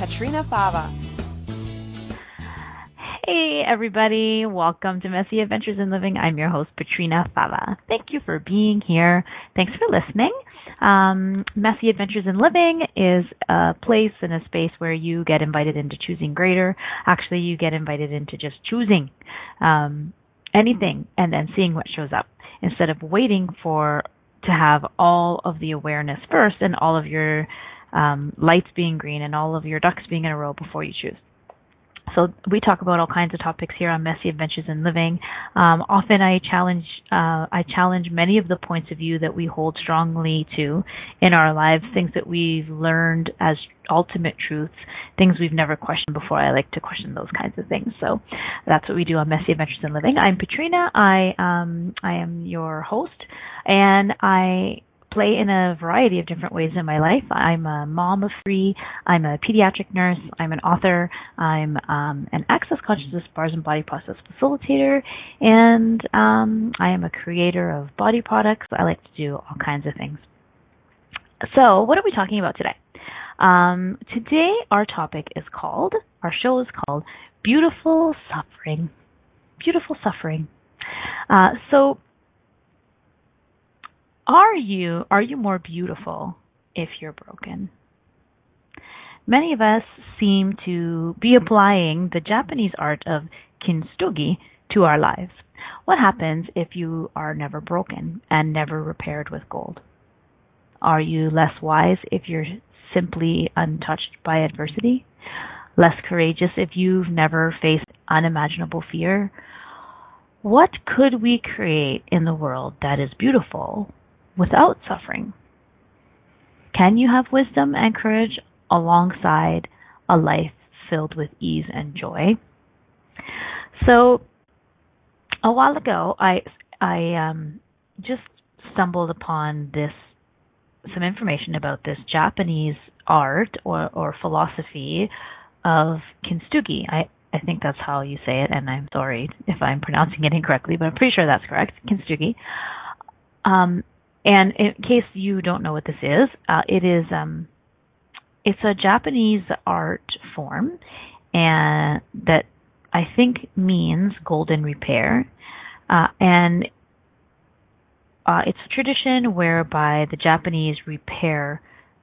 Petrina Fava. Hey, everybody. Welcome to Messy Adventures in Living. I'm your host, Petrina Fava. Thank you for being here. Thanks for listening. Um, Messy Adventures in Living is a place and a space where you get invited into choosing greater. Actually, you get invited into just choosing um, anything and then seeing what shows up instead of waiting for to have all of the awareness first and all of your um, lights being green and all of your ducks being in a row before you choose. So we talk about all kinds of topics here on messy adventures in living. Um, often I challenge uh, I challenge many of the points of view that we hold strongly to in our lives, things that we've learned as ultimate truths, things we've never questioned before. I like to question those kinds of things. So that's what we do on Messy Adventures in Living. I'm Petrina. I um, I am your host, and I play in a variety of different ways in my life. I'm a mom of three. I'm a pediatric nurse. I'm an author. I'm um, an access consciousness bars and body process facilitator, and um, I am a creator of body products. I like to do all kinds of things. So, what are we talking about today? Um, today, our topic is called, our show is called Beautiful Suffering. Beautiful Suffering. Uh, so, are you are you more beautiful if you're broken? Many of us seem to be applying the Japanese art of kintsugi to our lives. What happens if you are never broken and never repaired with gold? Are you less wise if you're simply untouched by adversity? Less courageous if you've never faced unimaginable fear? What could we create in the world that is beautiful without suffering? Can you have wisdom and courage alongside a life filled with ease and joy? So, a while ago, I I um, just stumbled upon this some information about this Japanese art or or philosophy of kintsugi. I I think that's how you say it, and I'm sorry if I'm pronouncing it incorrectly, but I'm pretty sure that's correct. Kintsugi. Um, and in case you don't know what this is, uh, it is um, it's a Japanese art form, and that I think means golden repair, uh, and uh, it's a tradition whereby the Japanese repair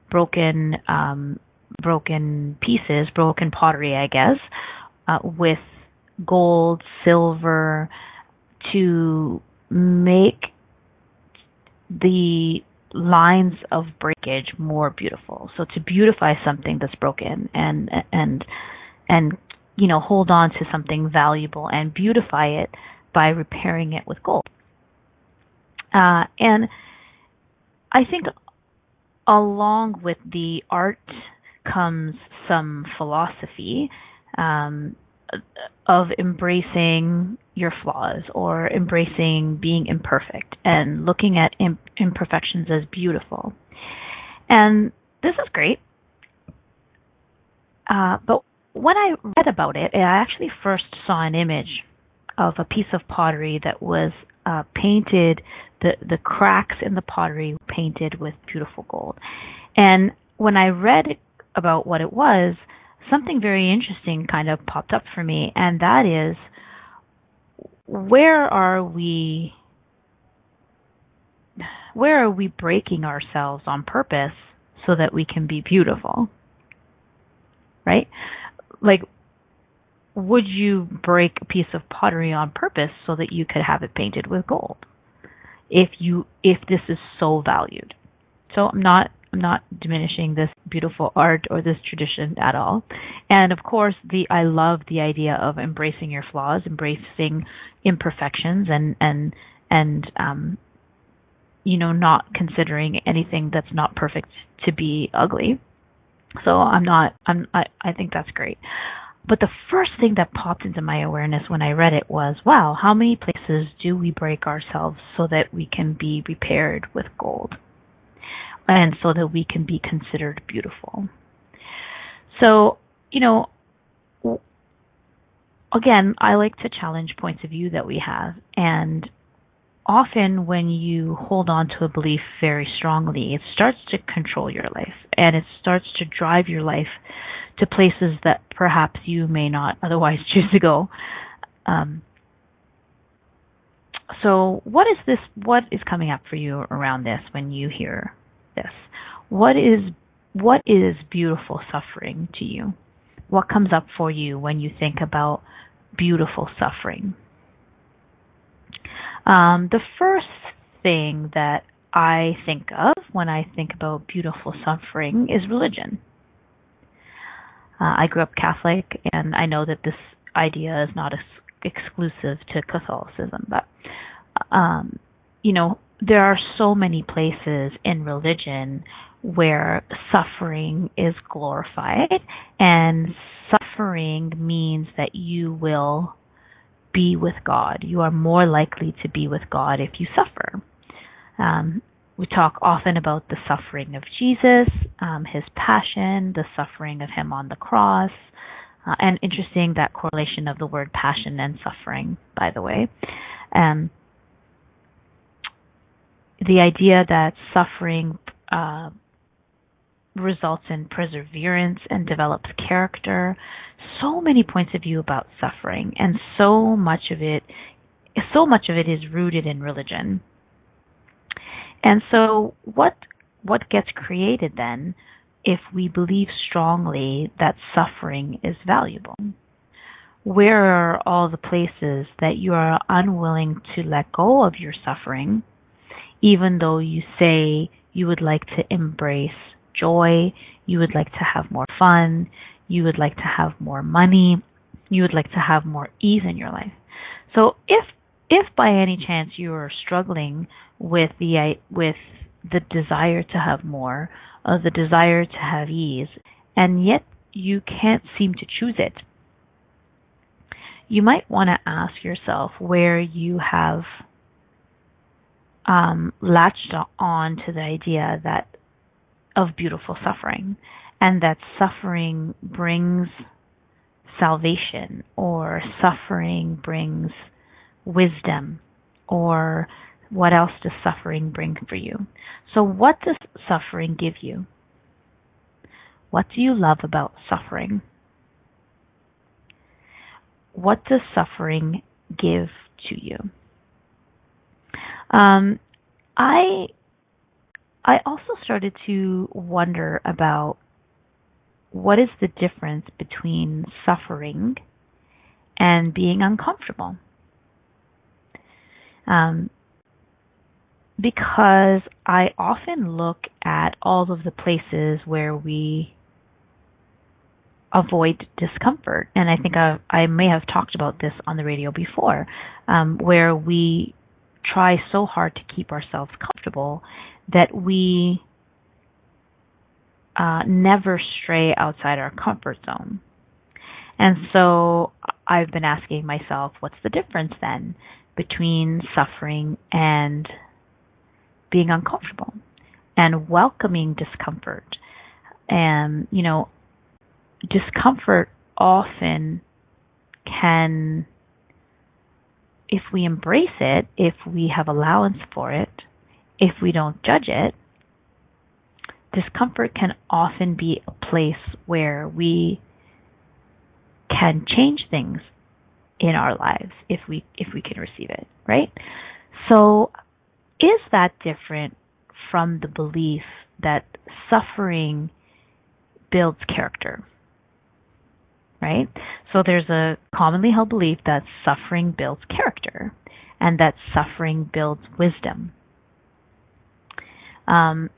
broken um, broken pieces, broken pottery, I guess, uh, with gold, silver, to make the lines of breakage more beautiful. So to beautify something that's broken and and and you know hold on to something valuable and beautify it by repairing it with gold. Uh, and I think along with the art comes some philosophy um, of embracing your flaws or embracing being imperfect and looking at imperfections as beautiful. And this is great. Uh, but when I read about it, I actually first saw an image of a piece of pottery that was uh, painted, the, the cracks in the pottery painted with beautiful gold. And when I read about what it was, something very interesting kind of popped up for me, and that is where are we where are we breaking ourselves on purpose so that we can be beautiful? Right? Like would you break a piece of pottery on purpose so that you could have it painted with gold? If you if this is so valued. So I'm not I'm not diminishing this beautiful art or this tradition at all. And of course, the I love the idea of embracing your flaws, embracing imperfections, and and and um, you know, not considering anything that's not perfect to be ugly. So I'm not. I'm. I, I think that's great. But the first thing that popped into my awareness when I read it was, wow, how many places do we break ourselves so that we can be repaired with gold? And so that we can be considered beautiful. So, you know, again, I like to challenge points of view that we have. And often when you hold on to a belief very strongly, it starts to control your life and it starts to drive your life to places that perhaps you may not otherwise choose to go. Um, so, what is this? What is coming up for you around this when you hear this? What is what is beautiful suffering to you? What comes up for you when you think about beautiful suffering? Um, the first thing that I think of when I think about beautiful suffering is religion. Uh, I grew up Catholic, and I know that this idea is not ex- exclusive to Catholicism, but um, you know, there are so many places in religion where suffering is glorified, and suffering means that you will be with God. You are more likely to be with God if you suffer. Um, we talk often about the suffering of Jesus, um, his passion, the suffering of him on the cross, uh, and interesting that correlation of the word passion and suffering, by the way. Um, the idea that suffering uh, results in perseverance and develops character. So many points of view about suffering, and so much of it, so much of it is rooted in religion. And so, what what gets created then, if we believe strongly that suffering is valuable? Where are all the places that you are unwilling to let go of your suffering, even though you say you would like to embrace joy, you would like to have more fun, you would like to have more money, you would like to have more ease in your life. So if if by any chance you are struggling with the with the desire to have more, or the desire to have ease, and yet you can't seem to choose it, you might want to ask yourself where you have um, latched on to the idea that of beautiful suffering, and that suffering brings salvation, or suffering brings wisdom, or what else does suffering bring for you? So, what does suffering give you? What do you love about suffering? What does suffering give to you? Um, I I also started to wonder about what is the difference between suffering and being uncomfortable. Um, because I often look at all of the places where we avoid discomfort, and I think I, I may have talked about this on the radio before, um, where we try so hard to keep ourselves comfortable that we uh, never stray outside our comfort zone. And so I've been asking myself, what's the difference then between suffering and being uncomfortable and welcoming discomfort? And, you know, discomfort often can, if we embrace it, if we have allowance for it, if we don't judge it, discomfort can often be a place where we can change things in our lives if we if we can receive it, right? So is that different from the belief that suffering builds character? Right? So there's a commonly held belief that suffering builds character and that suffering builds wisdom. Um,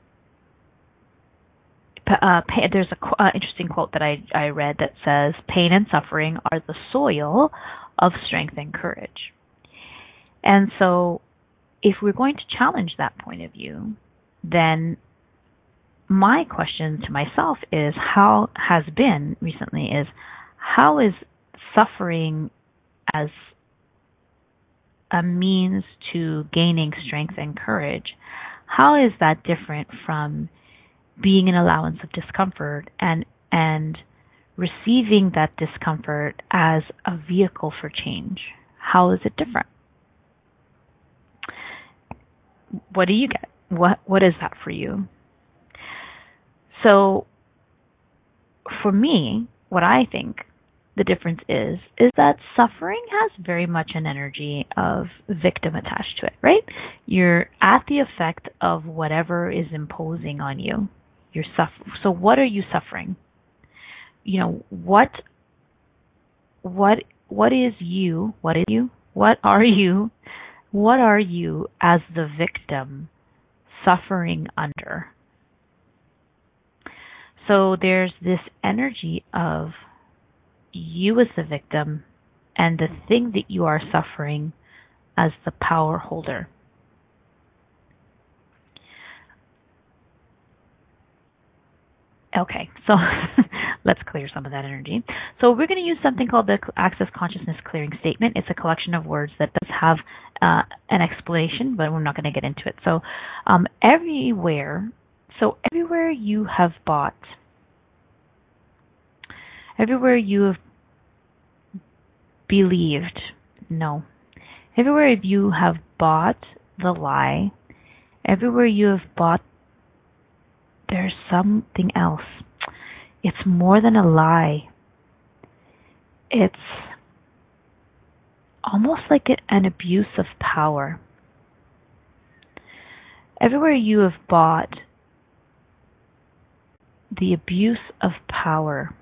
uh, there's a uh, interesting quote that I, I read that says, "Pain and suffering are the soil of strength and courage." And so, if we're going to challenge that point of view, then my question to myself is how has been recently is how is suffering as a means to gaining strength and courage? How is that different from being an allowance of discomfort and and receiving that discomfort as a vehicle for change? How is it different? What do you get? What what is that for you? So for me what i think the difference is is that suffering has very much an energy of victim attached to it right? You're at the effect of whatever is imposing on you. You're suff- so what are you suffering? You know what what what is you? What is you? What are you? What are you as the victim suffering under? So there's this energy of you as the victim and the thing that you are suffering as the power holder. Okay, so let's clear some of that energy. So we're going to use something called the Access Consciousness Clearing Statement. It's a collection of words that does have uh, an explanation, but we're not going to get into it. So um, everywhere, so everywhere you have bought Everywhere you have believed, no. Everywhere you have bought the lie, everywhere you have bought, there's something else. It's more than a lie. It's almost like an abuse of power. Everywhere you have bought the abuse of power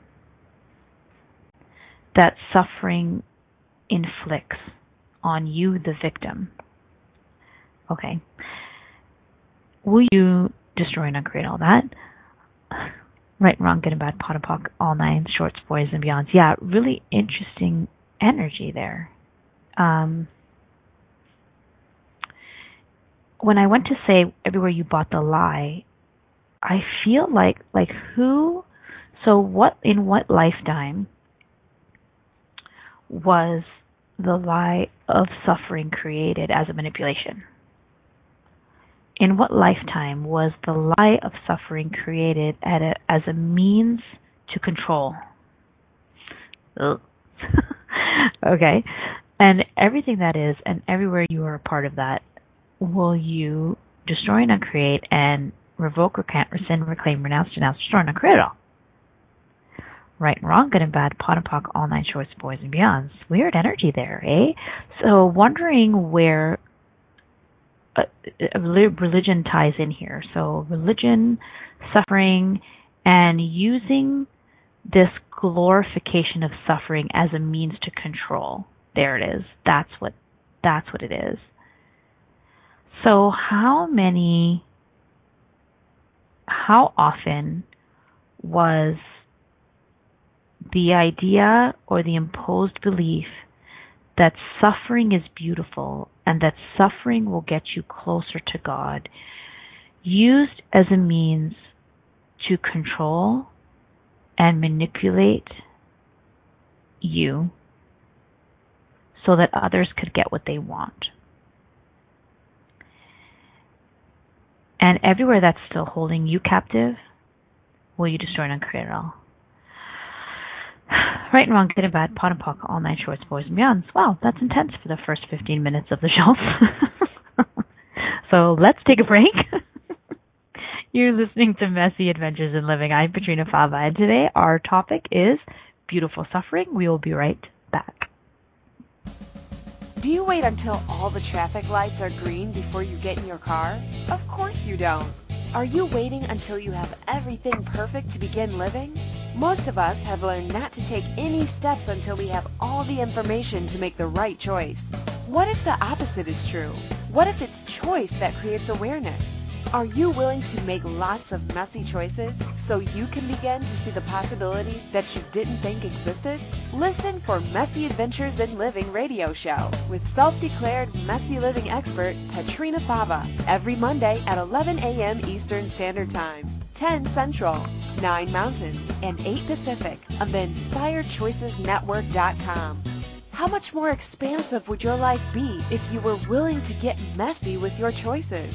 that suffering inflicts on you, the victim. Okay. Will you destroy and uncreate all that? Right, wrong, good and bad, POD and POC, all nine, shorts, boys, and beyonds. Yeah, really interesting energy there. Um, when I went to say everywhere you bought the lie, I feel like like who so what in what lifetime was the lie of suffering created as a manipulation? In what lifetime was the lie of suffering created a, as a means to control? Oh. okay. And everything that is, and everywhere you are a part of that, will you destroy and uncreate and revoke, recant, rescind, reclaim, renounce, denounce, destroy, and uncreate it all? Right and wrong, good and bad, POD and POC, all nine shorts, boys and beyonds. Weird energy there, eh? So wondering where uh, uh, religion ties in here. So religion, suffering, and using this glorification of suffering as a means to control. There it is. That's what that's what it is. So how many how often was the idea or the imposed belief that suffering is beautiful and that suffering will get you closer to God, used as a means to control and manipulate you so that others could get what they want. And everywhere that's still holding you captive, will you destroy and uncreate it all? Right and wrong, good and bad, POD and POC, all nine shorts, boys and beyonds. Wow, that's intense for the first 15 minutes of the show. so let's take a break. You're listening to Messy Adventures in Living. I'm Petrina Fava, and today our topic is beautiful suffering. We will be right back. Do you wait until all the traffic lights are green before you get in your car? Of course you don't. Are you waiting until you have everything perfect to begin living? Most of us have learned not to take any steps until we have all the information to make the right choice. What if the opposite is true? What if it's choice that creates awareness? Are you willing to make lots of messy choices so you can begin to see the possibilities that you didn't think existed? Listen for Messy Adventures in Living radio show with self-declared messy living expert Petrina Fava every Monday at 11 a.m. Eastern Standard Time. 10 Central, 9 Mountain, and 8 Pacific on the InspiredChoicesNetwork.com. How much more expansive would your life be if you were willing to get messy with your choices?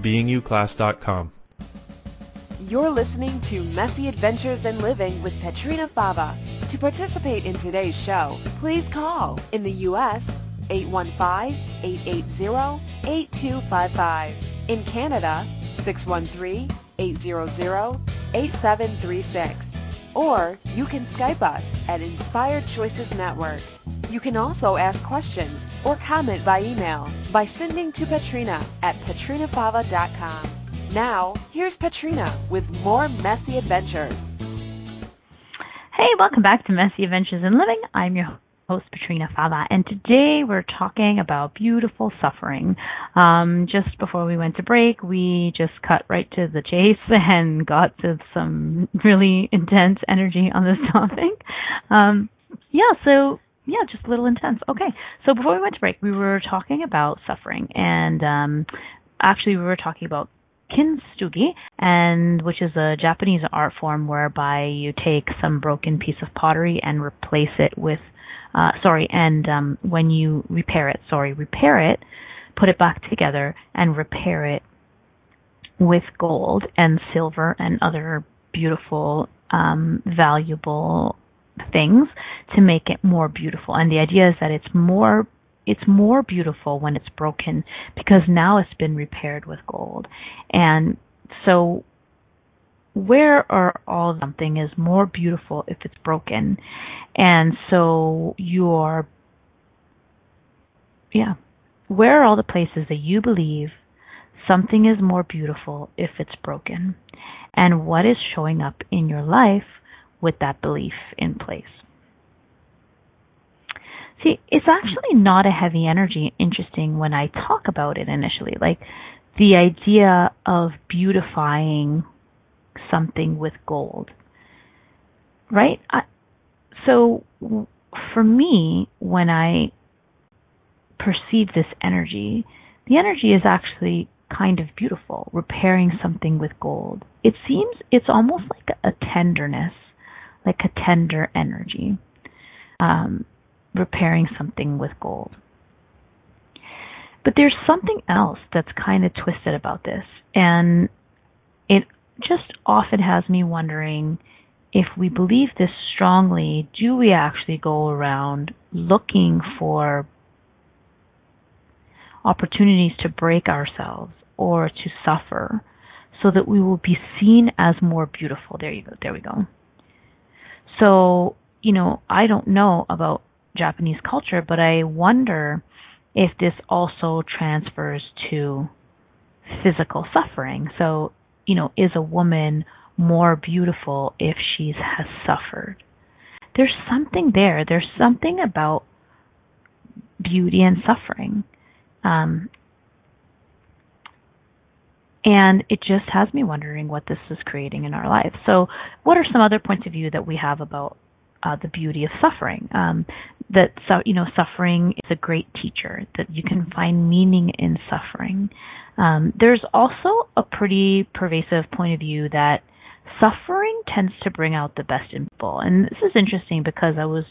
beingyouclass.com. You're listening to Messy Adventures in Living with Petrina Fava. To participate in today's show, please call in the U.S. 815-880-8255. In Canada, 613-800-8736. Or you can Skype us at Inspired Choices Network. You can also ask questions or comment by email by sending to Petrina at petrinafava.com. Now, here's Petrina with more messy adventures. Hey, welcome back to Messy Adventures in Living. I'm your host Petrina Fava, and today we're talking about beautiful suffering. Um, just before we went to break, we just cut right to the chase and got to some really intense energy on this topic. Um, yeah, so yeah, just a little intense. Okay, so before we went to break, we were talking about suffering, and um, actually we were talking about kintsugi, and which is a Japanese art form whereby you take some broken piece of pottery and replace it with uh, sorry, and um, when you repair it, sorry, repair it, put it back together and repair it with gold and silver and other beautiful, um, valuable things to make it more beautiful. And the idea is that it's more it's more beautiful when it's broken because now it's been repaired with gold. And so where are all something is more beautiful if it's broken. And so you're, yeah, where are all the places that you believe something is more beautiful if it's broken? And what is showing up in your life with that belief in place? See, it's actually not a heavy energy, interesting when I talk about it initially. Like the idea of beautifying something with gold. Right? I, so for me, when I perceive this energy, the energy is actually kind of beautiful, repairing something with gold. It seems it's almost like a tenderness, like a tender energy, um, repairing something with gold. But there's something else that's kind of twisted about this, and it just often has me wondering if we believe this strongly, do we actually go around looking for opportunities to break ourselves or to suffer so that we will be seen as more beautiful? There you go. There we go. So, you know, I don't know about Japanese culture, but I wonder if this also transfers to physical suffering. So you know, is a woman more beautiful if she has suffered? There's something there. There's something about beauty and suffering. Um, and it just has me wondering what this is creating in our lives. So, what are some other points of view that we have about uh, the beauty of suffering? Um, that so, you know, suffering is a great teacher. That you can find meaning in suffering. Um, there's also a pretty pervasive point of view that suffering tends to bring out the best in people. And this is interesting because I was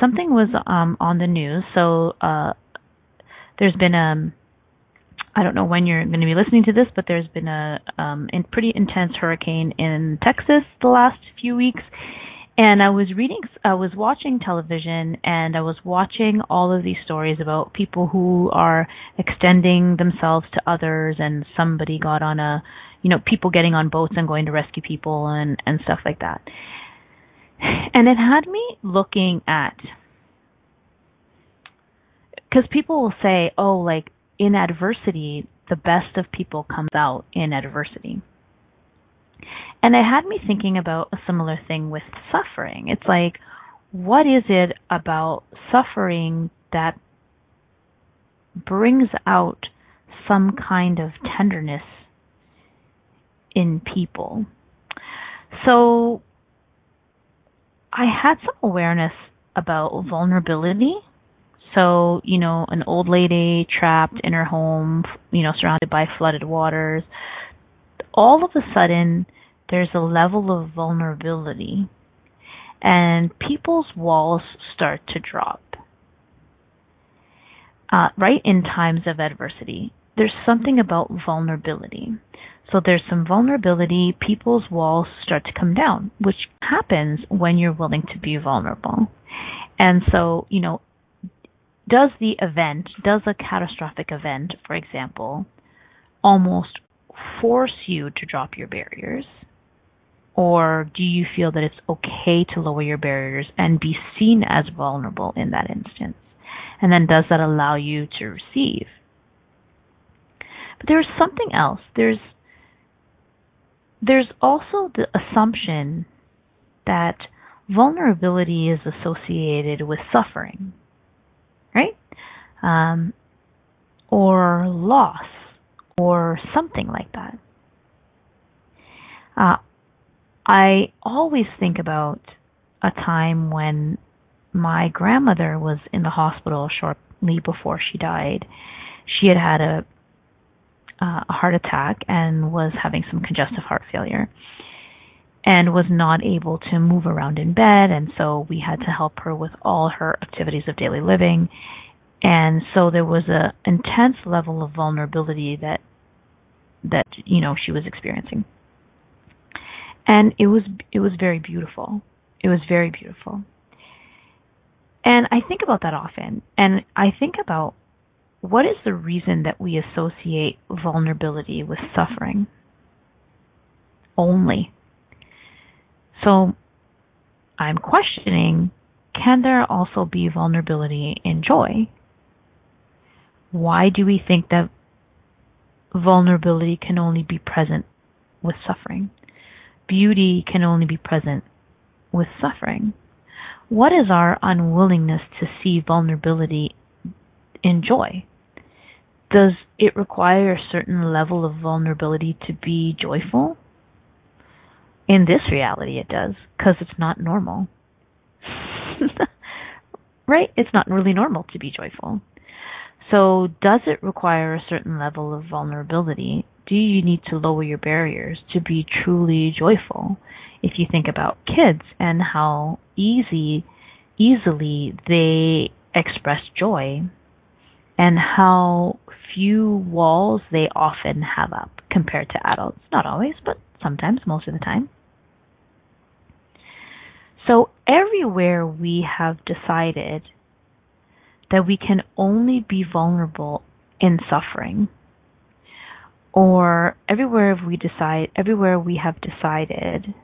something was um, on the news. So uh, there's been a I don't know when you're going to be listening to this, but there's been a um, in pretty intense hurricane in Texas the last few weeks, and I was reading, I was watching television, and I was watching all of these stories about people who are extending themselves to others, and somebody got on a, you know, people getting on boats and going to rescue people and and stuff like that. And it had me looking at because people will say, "Oh, like in adversity, the best of people comes out in adversity." And it had me thinking about a similar thing with suffering. It's like, what is it about suffering that brings out some kind of tenderness in people? So I had some awareness about vulnerability. So, you know, an old lady trapped in her home, you know, surrounded by flooded waters. All of a sudden, there's a level of vulnerability and people's walls start to drop. Uh, right in times of adversity, there's something about vulnerability. So there's some vulnerability, people's walls start to come down, which happens when you're willing to be vulnerable. And so, you know, does the event, does a catastrophic event, for example, almost force you to drop your barriers? Or do you feel that it's okay to lower your barriers and be seen as vulnerable in that instance? And then does that allow you to receive? But there's something else. There's there's also the assumption that vulnerability is associated with suffering? Um, or loss, or something like that. Uh, I always think about a time when my grandmother was in the hospital shortly before she died. She had had a, uh, a heart attack and was having some congestive heart failure and was not able to move around in bed and so we had to help her with all her activities of daily living and so there was a intense level of vulnerability that that you know she was experiencing and it was it was very beautiful. It was very beautiful. And I think about that often, and I think about what is the reason that we associate vulnerability with suffering only. So I'm questioning can there also be vulnerability in joy? Why do we think that vulnerability can only be present with suffering? beauty can only be present with suffering? What is our unwillingness to see vulnerability in joy? Does it require a certain level of vulnerability to be joyful? In this reality, it does, because it's not normal. right? It's not really normal to be joyful. So, does it require a certain level of vulnerability do you need to lower your barriers to be truly joyful? If you think about kids and how easy, easily they express joy and how few walls they often have up compared to adults. Not always, but sometimes, most of the time. So everywhere we have decided that we can only be vulnerable in suffering, or everywhere we decide everywhere we have decided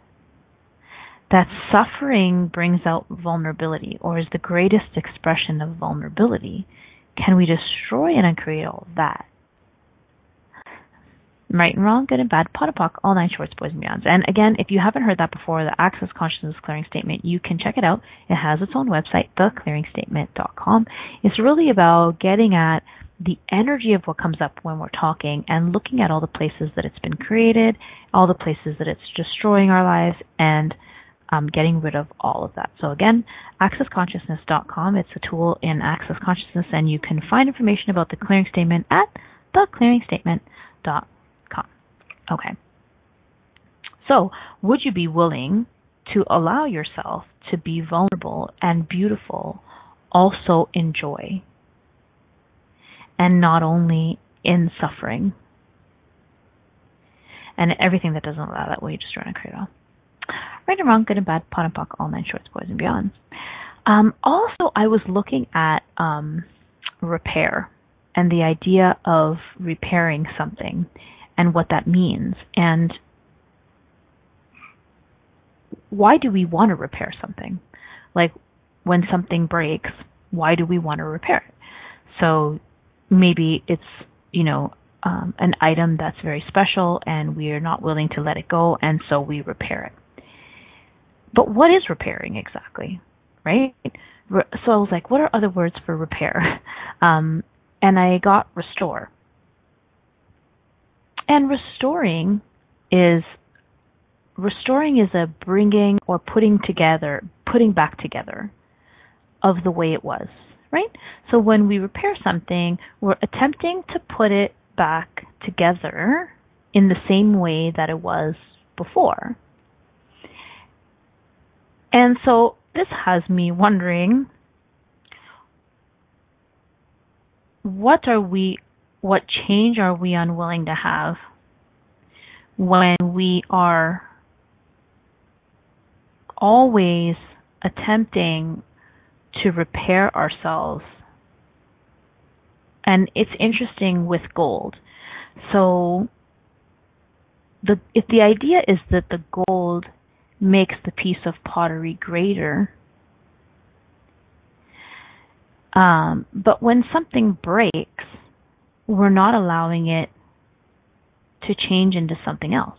that suffering brings out vulnerability or is the greatest expression of vulnerability. Can we destroy and uncreate all that right and wrong, good and bad, POD POC, all nine shorts, boys and beyonds. And again, if you haven't heard that before, the Access Consciousness Clearing Statement, you can check it out. It has its own website, theclearingstatement.com. It's really about getting at the energy of what comes up when we're talking and looking at all the places that it's been created, all the places that it's destroying our lives, and um, getting rid of all of that. So again, accessconsciousness.com. It's a tool in Access Consciousness, and you can find information about the clearing statement at theclearingstatement.com. Okay. So, would you be willing to allow yourself to be vulnerable and beautiful also in joy? And not only in suffering. And everything that doesn't allow that you destroy and create all. Right and wrong, good and bad, POD and POC, all nine shorts, boys and beyond. Um, also, I was looking at um, repair and the idea of repairing something and what that means. And why do we want to repair something? Like when something breaks, why do we want to repair it? So maybe it's, you know, um, an item that's very special and we are not willing to let it go, and so we repair it. But what is repairing exactly, right? So I was like, what are other words for repair? Um, and I got restore. And restoring is restoring is a bringing or putting together, putting back together of the way it was, right? So when we repair something, we're attempting to put it back together in the same way that it was before. And so this has me wondering what are we what change are we unwilling to have when we are always attempting to repair ourselves. And it's interesting with gold. So the if the idea is that the gold makes the piece of pottery greater, um, but when something breaks, we're not allowing it to change into something else,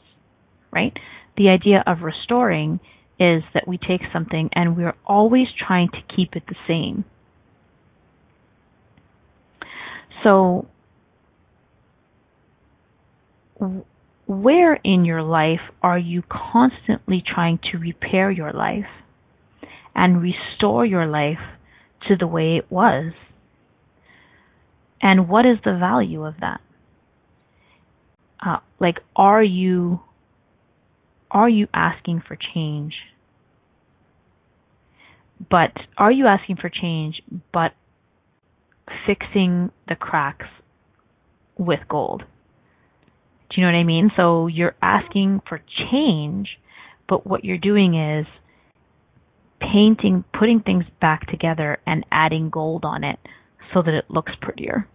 right? The idea of restoring is that we take something and we're always trying to keep it the same. So, where in your life are you constantly trying to repair your life and restore your life to the way it was? And what is the value of that? Uh, like, are you are you asking for change? But are you asking for change but fixing the cracks with gold? Do you know what I mean? So you're asking for change, but what you're doing is painting, putting things back together and adding gold on it so that it looks prettier.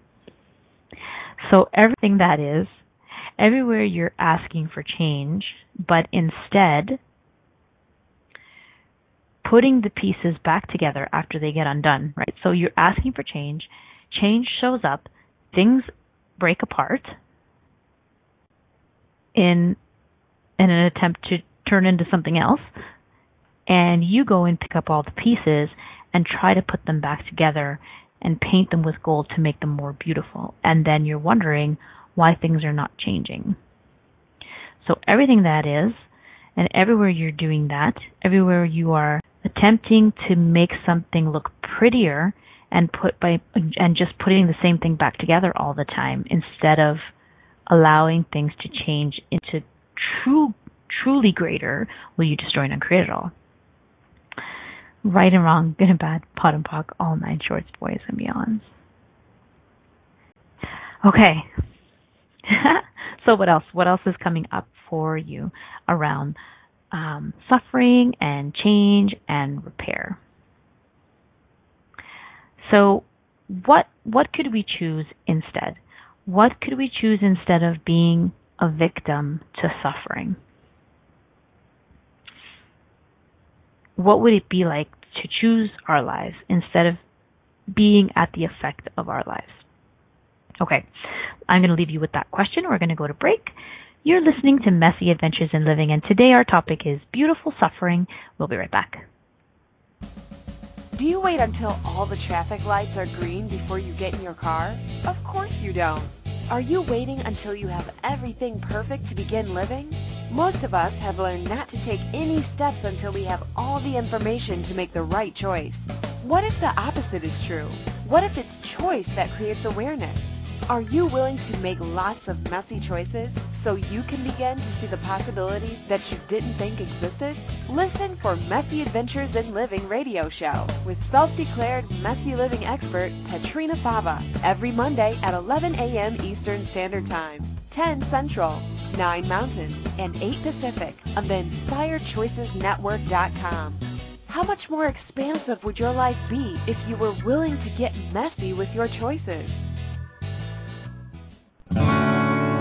So everything that is everywhere you're asking for change, but instead putting the pieces back together after they get undone, right? So you're asking for change, change shows up, things break apart in in an attempt to turn into something else, and you go and pick up all the pieces and try to put them back together and paint them with gold to make them more beautiful. And then you're wondering, why things are not changing. So everything that is, and everywhere you're doing that, everywhere you are attempting to make something look prettier and put by and just putting the same thing back together all the time instead of allowing things to change into true truly greater will you destroy and uncreate it all. Right and wrong, good and bad, POD and POC, all nine shorts, boys and beyonds. Okay, so what else? What else is coming up for you around um, suffering and change and repair? So what what could we choose instead? What could we choose instead of being a victim to suffering? What would it be like to choose our lives instead of being at the effect of our lives? Okay, I'm going to leave you with that question. We're going to go to break. You're listening to Messy Adventures in Living, and today our topic is beautiful suffering. We'll be right back. Do you wait until all the traffic lights are green before you get in your car? Of course you don't. Are you waiting until you have everything perfect to begin living? Most of us have learned not to take any steps until we have all the information to make the right choice. What if the opposite is true? What if it's choice that creates awareness? Are you willing to make lots of messy choices so you can begin to see the possibilities that you didn't think existed? Listen for Messy Adventures in Living radio show with self-declared messy living expert Petrina Fava every Monday at 11 a.m. Eastern Standard Time, 10 Central, 9 Mountain, and 8 Pacific on the InspiredChoicesNetwork.com. How much more expansive would your life be if you were willing to get messy with your choices?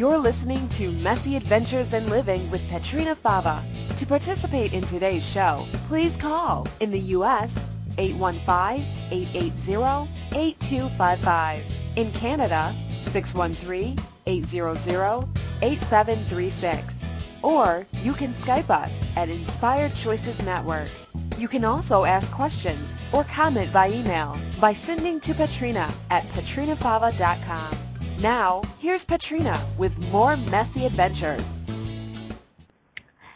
You're listening to Messy Adventures in Living with Petrina Fava. To participate in today's show, please call in the U.S. 815-880-8255. In Canada, 613-800-8736. Or you can Skype us at Inspired Choices Network. You can also ask questions or comment by email by sending to Petrina at petrinafava.com. Now, here's Petrina with more messy adventures.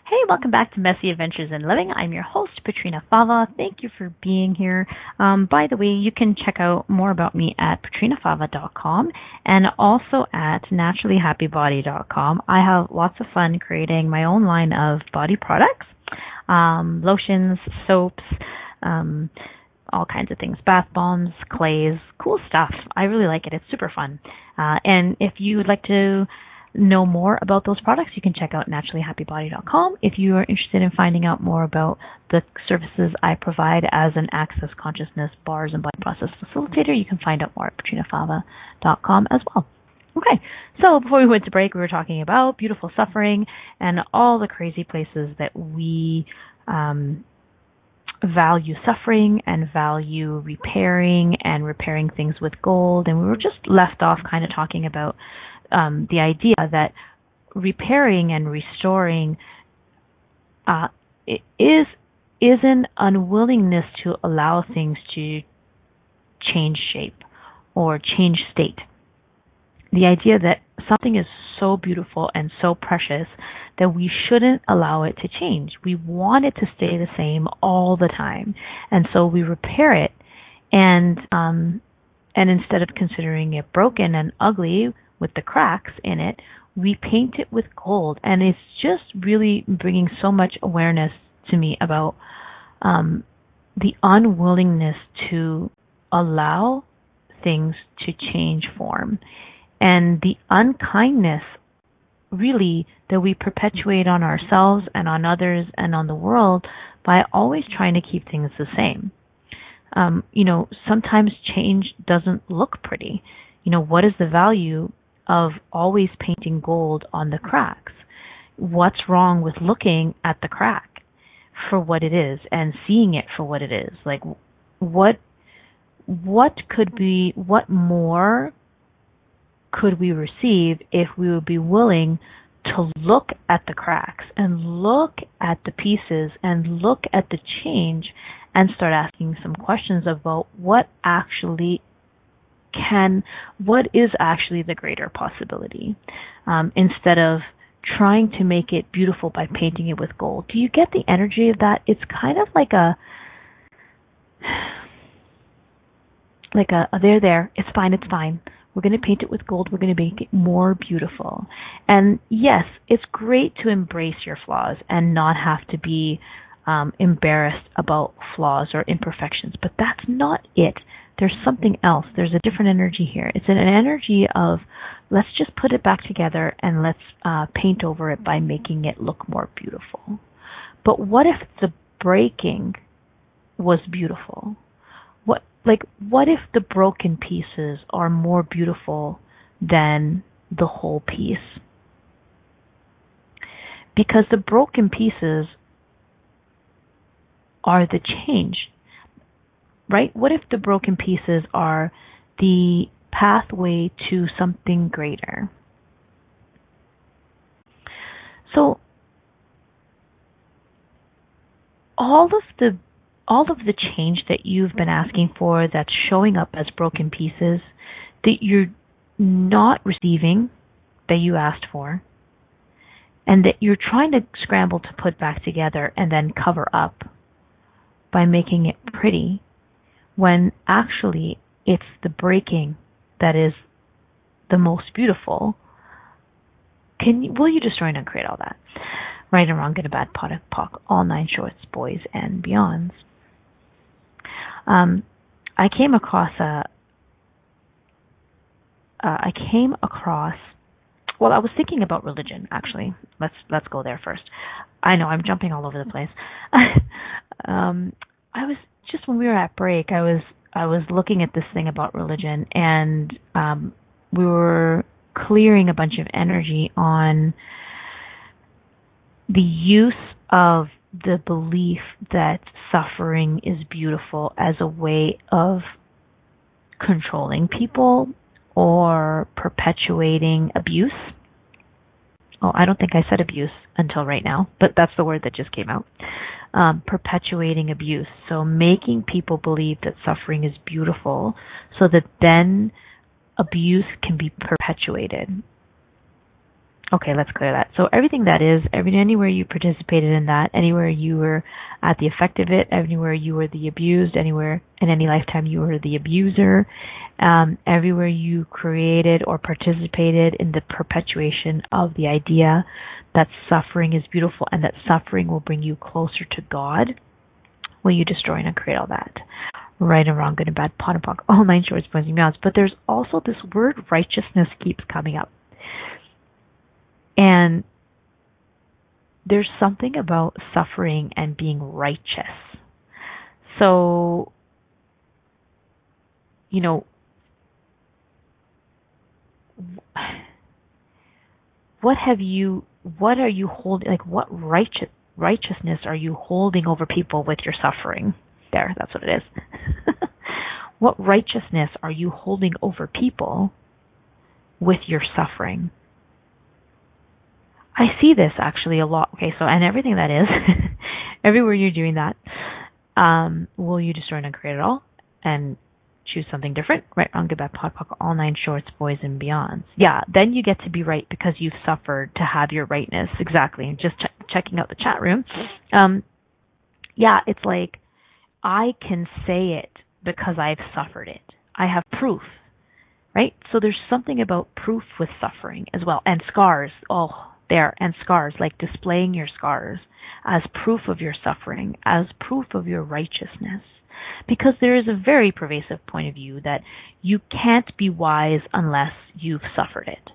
Hey, welcome back to Messy Adventures in Living. I'm your host, Petrina Fava. Thank you for being here. Um, by the way, you can check out more about me at petrinafava.com and also at naturallyhappybody.com. I have lots of fun creating my own line of body products, um, lotions, soaps, um, all kinds of things, bath bombs, clays, cool stuff. I really like it. It's super fun. Uh, and if you would like to know more about those products, you can check out naturallyhappybody.com. If you are interested in finding out more about the services I provide as an access consciousness bars and body process facilitator, you can find out more at petrinafava.com as well. Okay, so before we went to break, we were talking about beautiful suffering and all the crazy places that we um, value suffering and value repairing and repairing things with gold. And we were just left off kind of talking about um, the idea that repairing and restoring uh, is is an unwillingness to allow things to change shape or change state. The idea that something is so beautiful and so precious that we shouldn't allow it to change. We want it to stay the same all the time, and so we repair it, and um, and instead of considering it broken and ugly, with the cracks in it, we paint it with gold. And it's just really bringing so much awareness to me about um, the unwillingness to allow things to change form and the unkindness really that we perpetuate on ourselves and on others and on the world by always trying to keep things the same. Um, you know, sometimes change doesn't look pretty. You know, what is the value of always painting gold on the cracks. What's wrong with looking at the crack for what it is and seeing it for what it is? Like what what could be what more could we receive if we would be willing to look at the cracks and look at the pieces and look at the change and start asking some questions about what actually can what is actually the greater possibility um, instead of trying to make it beautiful by painting it with gold. Do you get the energy of that? It's kind of like a like a, a there there, it's fine, it's fine. We're going to paint it with gold. We're going to make it more beautiful. And yes, it's great to embrace your flaws and not have to be um, embarrassed about flaws or imperfections, but that's not it there's something else. There's a different energy here. It's an energy of let's just put it back together and let's uh, paint over it by making it look more beautiful. But what if the breaking was beautiful? Like what if the broken pieces are more beautiful than the whole piece? Because the broken pieces are the change. Right? What if the broken pieces are the pathway to something greater? So all of the all of the change that you've been asking for that's showing up as broken pieces that you're not receiving that you asked for and that you're trying to scramble to put back together and then cover up by making it pretty when actually it's the breaking that is the most beautiful. Can you, will you destroy and uncreate all that? Right and wrong good and bad POD and POC all nine shorts boys and beyonds um, I came across a. Uh, I came across. Well, I was thinking about religion actually. Let's let's go there first. I know I'm jumping all over the place. um, I was just when we were at break. I was I was looking at this thing about religion, and um, we were clearing a bunch of energy on the use of the belief that suffering is beautiful as a way of controlling people or perpetuating abuse. Oh, I don't think I said abuse until right now, but that's the word that just came out. Um, perpetuating abuse. So making people believe that suffering is beautiful so that then abuse can be perpetuated Okay, let's clear that. So everything that is, every, anywhere you participated in that, anywhere you were at the effect of it, anywhere you were the abused, anywhere in any lifetime you were the abuser, um, everywhere you created or participated in the perpetuation of the idea that suffering is beautiful and that suffering will bring you closer to God, will you destroy and create all that? Right and wrong, good and bad, POD and POC, all nine shorts, boys and beyonds. But there's also this word righteousness keeps coming up. And there's something about suffering and being righteous. So, you know, what have you, what are you holding, like what righteous, righteousness are you holding over people with your suffering? There, that's what it is. what righteousness are you holding over people with your suffering? I see this actually a lot. Okay, so and everything that is, everywhere you're doing that, um, will you destroy and create it all and choose something different? Right, wrong, good, bad, POD, POC, all nine shorts, boys and beyonds. Yeah, then you get to be right because you've suffered to have your rightness. Exactly. And Just ch- checking out the chat room. Um, yeah, it's like I can say it because I've suffered it. I have proof right? So there's something about proof with suffering as well, and scars. Oh, there and scars, like displaying your scars as proof of your suffering, as proof of your righteousness. Because there is a very pervasive point of view that you can't be wise unless you've suffered it.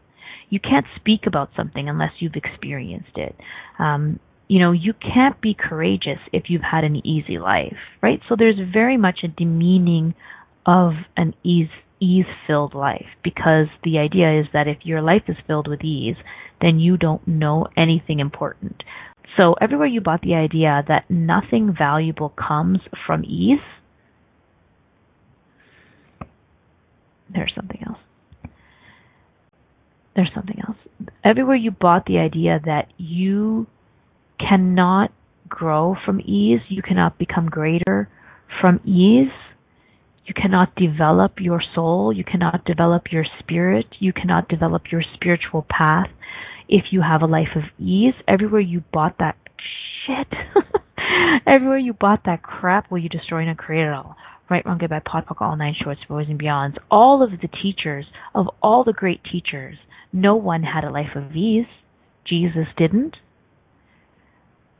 You can't speak about something unless you've experienced it. Um, you know, you can't be courageous if you've had an easy life, right? So there's very much a demeaning of an ease ease filled life because the idea is that if your life is filled with ease, then you don't know anything important. So everywhere you bought the idea that nothing valuable comes from ease, there's something else. There's something else. Everywhere you bought the idea that you cannot grow from ease, you cannot become greater from ease, you cannot develop your soul, you cannot develop your spirit, you cannot develop your spiritual path if you have a life of ease. Everywhere you bought that shit, everywhere you bought that crap, will you destroy and create it all? Right, wrong, good, bad, POD, POC, all nine shorts, boys and beyonds. All of the teachers, of all the great teachers, no one had a life of ease. Jesus didn't.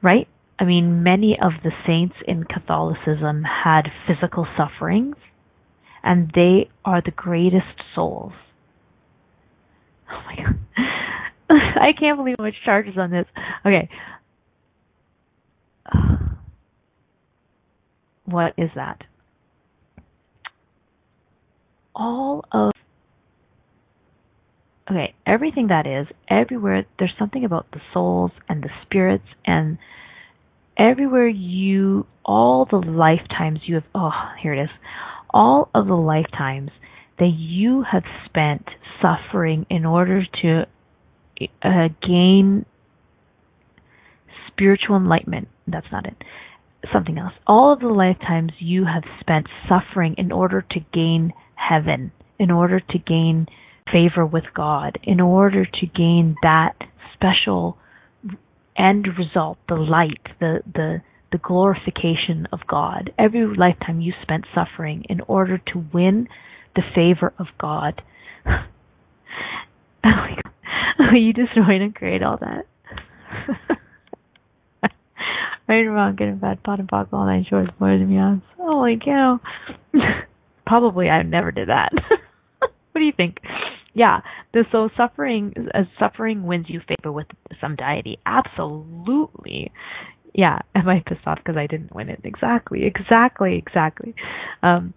Right? I mean, many of the saints in Catholicism had physical sufferings and they are the greatest souls. Oh my god. I can't believe how much charges on this. Okay. What is that? All of okay, everything that is, everywhere, there's something about the souls and the spirits and everywhere you, all the lifetimes you have, oh, here it is, all of the lifetimes that you have spent suffering in order to uh, gain spiritual enlightenment. That's not it. Something else. All of the lifetimes you have spent suffering in order to gain heaven, in order to gain favor with God, in order to gain that special end result, the light, the the the glorification of God. Every lifetime you spent suffering in order to win the favor of God. oh you just destroyed and create all that. right and wrong, good and bad, POD and POC, all nine shorts, boys and beyonds. Holy cow. Probably I never did that. what do you think? yeah, the, so suffering, uh, suffering wins you favor with some deity. Absolutely. Yeah, am I pissed off because I didn't win it? Exactly, exactly, exactly. Um,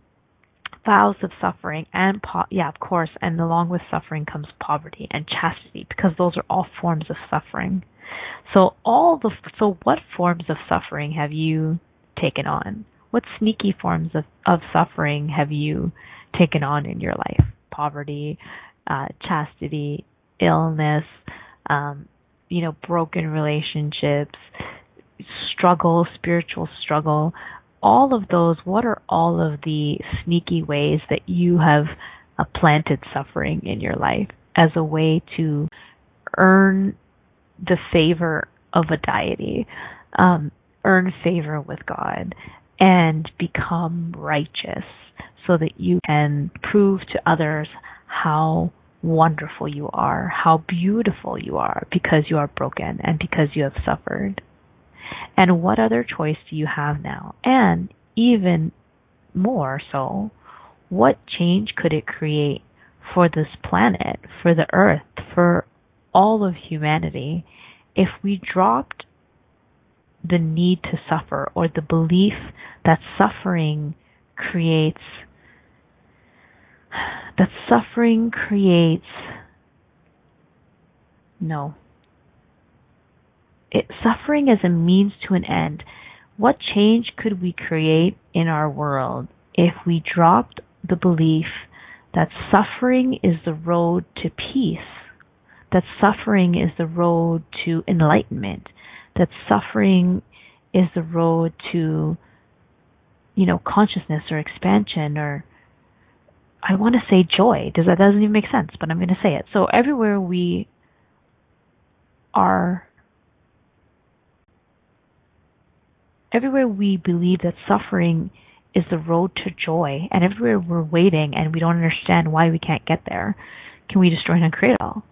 vows of suffering and po- yeah, of course, and along with suffering comes poverty and chastity because those are all forms of suffering. So all the so what forms of suffering have you taken on? What sneaky forms of of suffering have you taken on in your life? Poverty, uh, chastity, illness, um, you know, broken relationships, struggle, spiritual struggle, all of those, what are all of the sneaky ways that you have uh, planted suffering in your life as a way to earn the favor of a deity, um, earn favor with God, and become righteous so that you can prove to others how wonderful you are, how beautiful you are because you are broken and because you have suffered. And what other choice do you have now? And even more so, what change could it create for this planet, for the earth, for all of humanity if we dropped the need to suffer or the belief that suffering creates that suffering creates no it, suffering as a means to an end what change could we create in our world if we dropped the belief that suffering is the road to peace that suffering is the road to enlightenment that suffering is the road to you know consciousness or expansion or I want to say joy. Does that doesn't even make sense, but I'm going to say it. So everywhere we are everywhere we believe that suffering is the road to joy and everywhere we're waiting and we don't understand why we can't get there, can we destroy and uncreate all?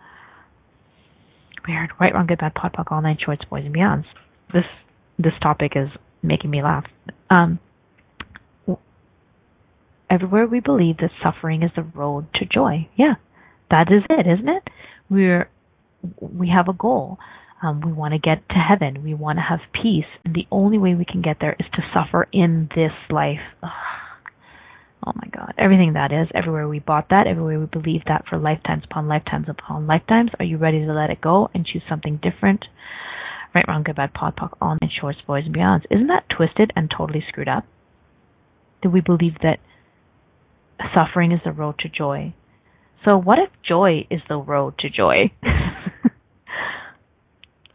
Weird. Right, wrong, good, bad, POD, POC, all nine shorts, boys and beyonds. This this topic is making me laugh. Um, everywhere we believe that suffering is the road to joy. Yeah, that is it, isn't it? We're we have a goal. Um, we want to get to heaven. We want to have peace. And the only way we can get there is to suffer in this life. Ugh. Oh my God. Everything that is, everywhere we bought that, everywhere we believe that for lifetimes upon lifetimes upon lifetimes. Are you ready to let it go and choose something different? Right, wrong, good, bad, POD, POC, all night shorts, boys, and beyonds. Isn't that twisted and totally screwed up? Do we believe that suffering is the road to joy. So what if joy is the road to joy?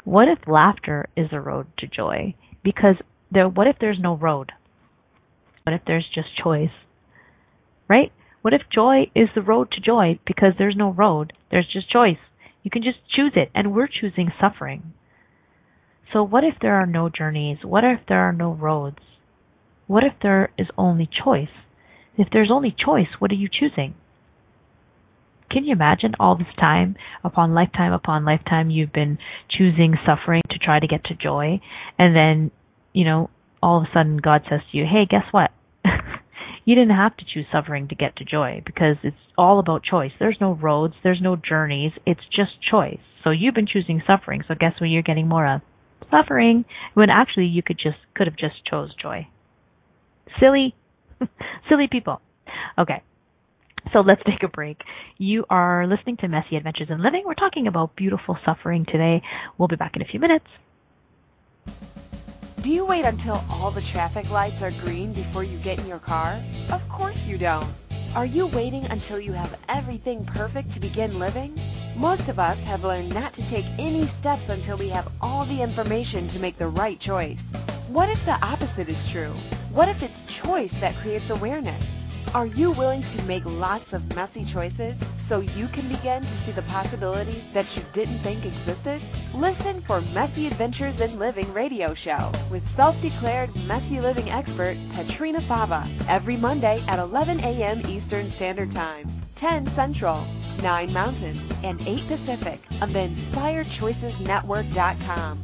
what if laughter is the road to joy? Because there what if there's no road? What if there's just choice? Right? What if joy is the road to joy because there's no road, there's just choice. You can just choose it and we're choosing suffering. So what if there are no journeys? What if there are no roads? What if there is only choice? If there's only choice, what are you choosing? Can you imagine all this time, upon lifetime upon lifetime, you've been choosing suffering to try to get to joy, and then, you know, all of a sudden God says to you, hey, guess what? You didn't have to choose suffering to get to joy because it's all about choice. There's no roads, there's no journeys, it's just choice. So you've been choosing suffering, so guess what you're getting more of? Suffering. When actually you could just could have just chose joy. Silly silly people. Okay. So let's take a break. You are listening to Messy Adventures in Living. We're talking about beautiful suffering today. We'll be back in a few minutes. Do you wait until all the traffic lights are green before you get in your car? Of course you don't. Are you waiting until you have everything perfect to begin living? Most of us have learned not to take any steps until we have all the information to make the right choice. What if the opposite is true? What if it's choice that creates awareness? Are you willing to make lots of messy choices so you can begin to see the possibilities that you didn't think existed? Listen for Messy Adventures in Living radio show with self-declared messy living expert Petrina Fava every Monday at 11 a.m. Eastern Standard Time, 10 Central, 9 Mountain, and 8 Pacific on the InspiredChoicesNetwork.com.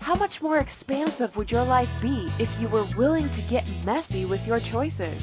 How much more expansive would your life be if you were willing to get messy with your choices?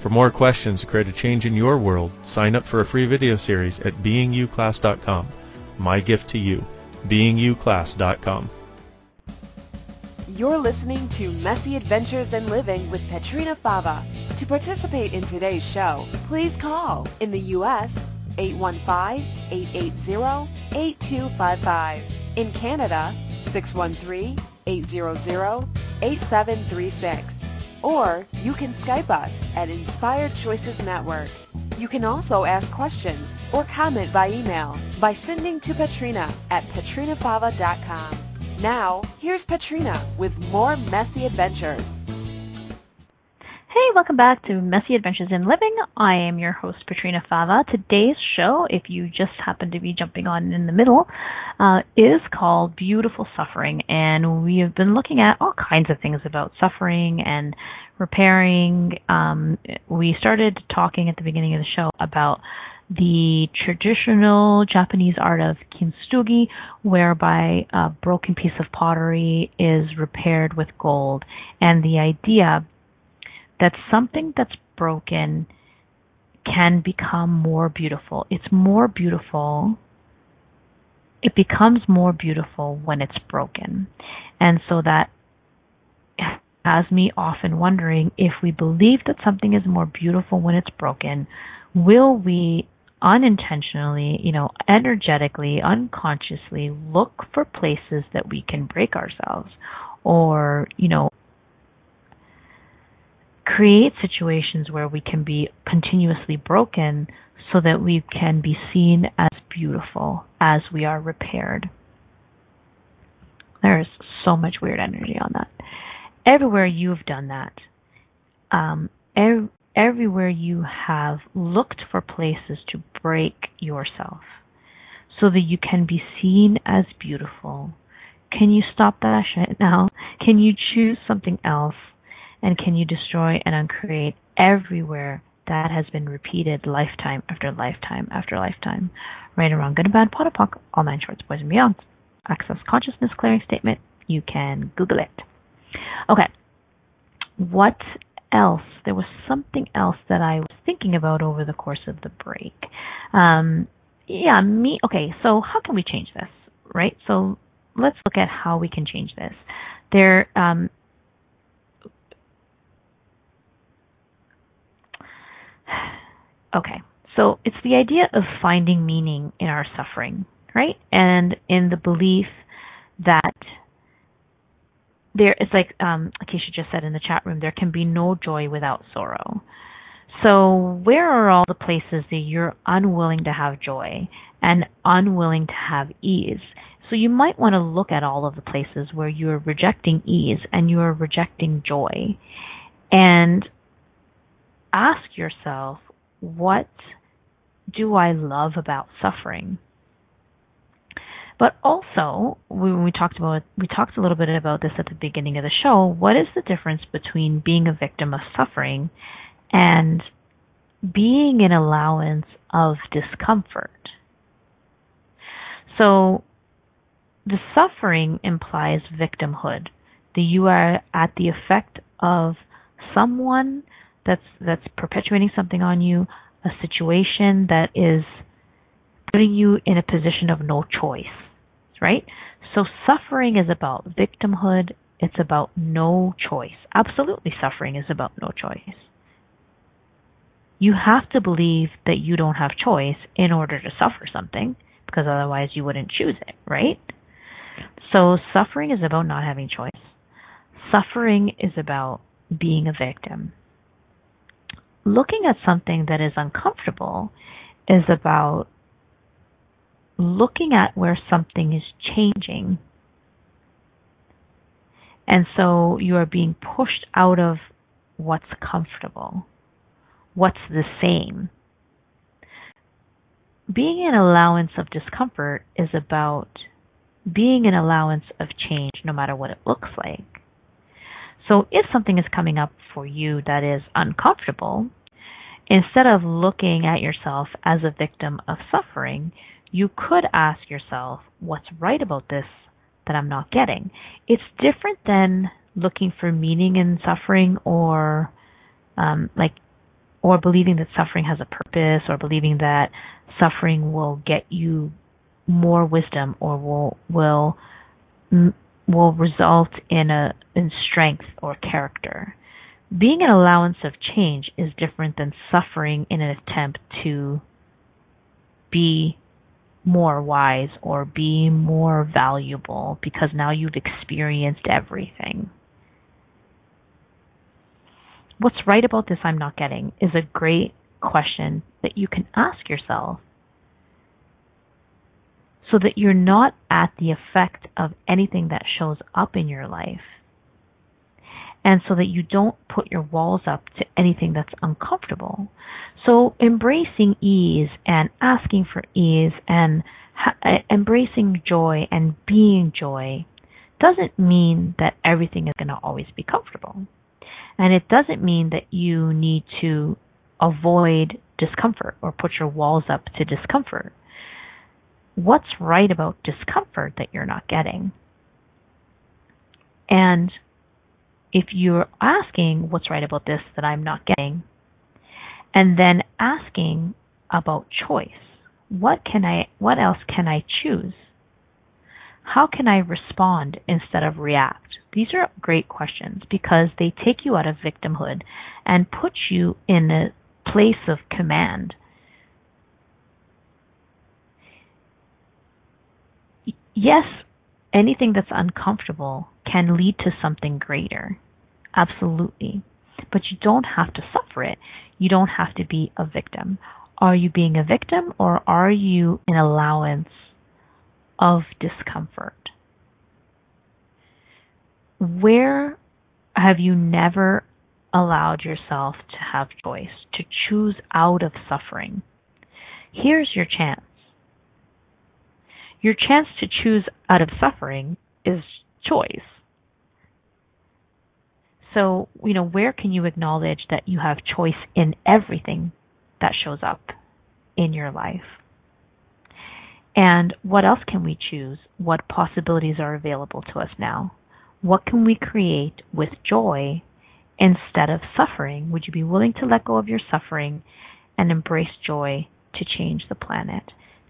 For more questions to create a change in your world, sign up for a free video series at beingyouclass.com. My gift to you, beingyouclass.com. You're listening to Messy Adventures in Living with Petrina Fava. To participate in today's show, please call in the U.S. 815-880-8255. In Canada, 613-800-8736 or you can Skype us at Inspired Choices Network. You can also ask questions or comment by email by sending to Petrina at petrinafava.com. Now, here's Petrina with more messy adventures. Hey, welcome back to Messy Adventures in Living. I am your host, Petrina Fava. Today's show, if you just happen to be jumping on in the middle, uh, is called Beautiful Suffering. And we have been looking at all kinds of things about suffering and repairing. Um, we started talking at the beginning of the show about the traditional Japanese art of kintsugi, whereby a broken piece of pottery is repaired with gold. And the idea that something that's broken can become more beautiful. It's more beautiful. It becomes more beautiful when it's broken. And so that has me often wondering if we believe that something is more beautiful when it's broken, will we unintentionally, you know, energetically, unconsciously look for places that we can break ourselves or, you know, create situations where we can be continuously broken so that we can be seen as beautiful as we are repaired. There is so much weird energy on that. Everywhere you've done that, um, ev- everywhere you have looked for places to break yourself so that you can be seen as beautiful. Can you stop that shit now? Can you choose something else? And can you destroy and uncreate everywhere that has been repeated lifetime after lifetime after lifetime. Right around good and bad, POD POC, all nine shorts, boys and beyond. Access consciousness clearing statement. You can Google it. Okay. What else? There was something else that I was thinking about over the course of the break. Um, yeah, me. Okay, so how can we change this? Right. So let's look at how we can change this. There, um, Okay, so it's the idea of finding meaning in our suffering. right? And in the belief that there, it's like um, Akeisha just said in the chat room, there can be no joy without sorrow. So, where are all the places that you're unwilling to have joy and unwilling to have ease? So, you might want to look at all of the places where you're rejecting ease and you're rejecting joy and ask yourself, what do I love about suffering? But also, when we talked about we talked a little bit about this at the beginning of the show. What is the difference between being a victim of suffering and being an allowance of discomfort? So, the suffering implies victimhood. That you are at the effect of someone that's that's perpetuating something on you, a situation that is putting you in a position of no choice right? So suffering is about victimhood. It's about no choice. Absolutely, suffering is about no choice. You have to believe that you don't have choice in order to suffer something, because otherwise you wouldn't choose it, right? So suffering is about not having choice. Suffering is about being a victim. Looking at something that is uncomfortable is about looking at where something is changing. And so you are being pushed out of what's comfortable, what's the same. Being an allowance of discomfort is about being an allowance of change no matter what it looks like. So if something is coming up for you that is uncomfortable, instead of looking at yourself as a victim of suffering, you could ask yourself, what's right about this that I'm not getting? It's different than looking for meaning in suffering or um, like or believing that suffering has a purpose or believing that suffering will get you more wisdom or will will will result in a in strength or character. Being an allowance of change is different than suffering in an attempt to be more wise or be more valuable because now you've experienced everything. What's right about this I'm not getting is a great question that you can ask yourself so that you're not at the effect of anything that shows up in your life. And so that you don't put your walls up to anything that's uncomfortable. So embracing ease and asking for ease and ha- uh, embracing joy and being joy doesn't mean that everything is going to always be comfortable. And it doesn't mean that you need to avoid discomfort or put your walls up to discomfort. What's right about discomfort that you're not getting? And if you're asking what's right about this that I'm not getting, and then asking about choice. What can I what else can I choose? How can I respond instead of react? These are great questions because they take you out of victimhood and put you in a place of command. Yes, anything that's uncomfortable can lead to something greater. Absolutely. But you don't have to suffer it. You don't have to be a victim. Are you being a victim or are you an allowance of discomfort? Where have you never allowed yourself to have choice, to choose out of suffering? Here's your chance. Your chance to choose out of suffering is choice. So, you know, where can you acknowledge that you have choice in everything that shows up in your life? And what else can we choose? What possibilities are available to us now? What can we create with joy instead of suffering? Would you be willing to let go of your suffering and embrace joy to change the planet?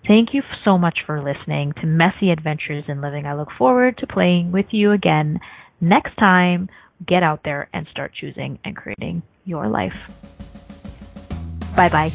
Thank you so much for listening to Messy Adventures in Living. I look forward to playing with you again next time get out there and start choosing and creating your life. Bye bye.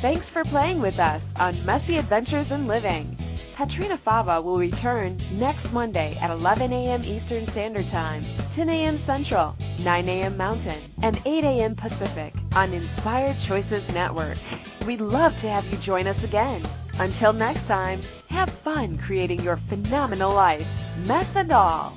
Thanks for playing with us on Messy Adventures in Living. Petrina Fava will return next Monday at 11 a.m. Eastern Standard Time, 10 a.m. Central, 9 a.m. Mountain, and 8 a.m. Pacific on Inspired Choices Network. We'd love to have you join us again. Until next time, have fun creating your phenomenal life, mess and all.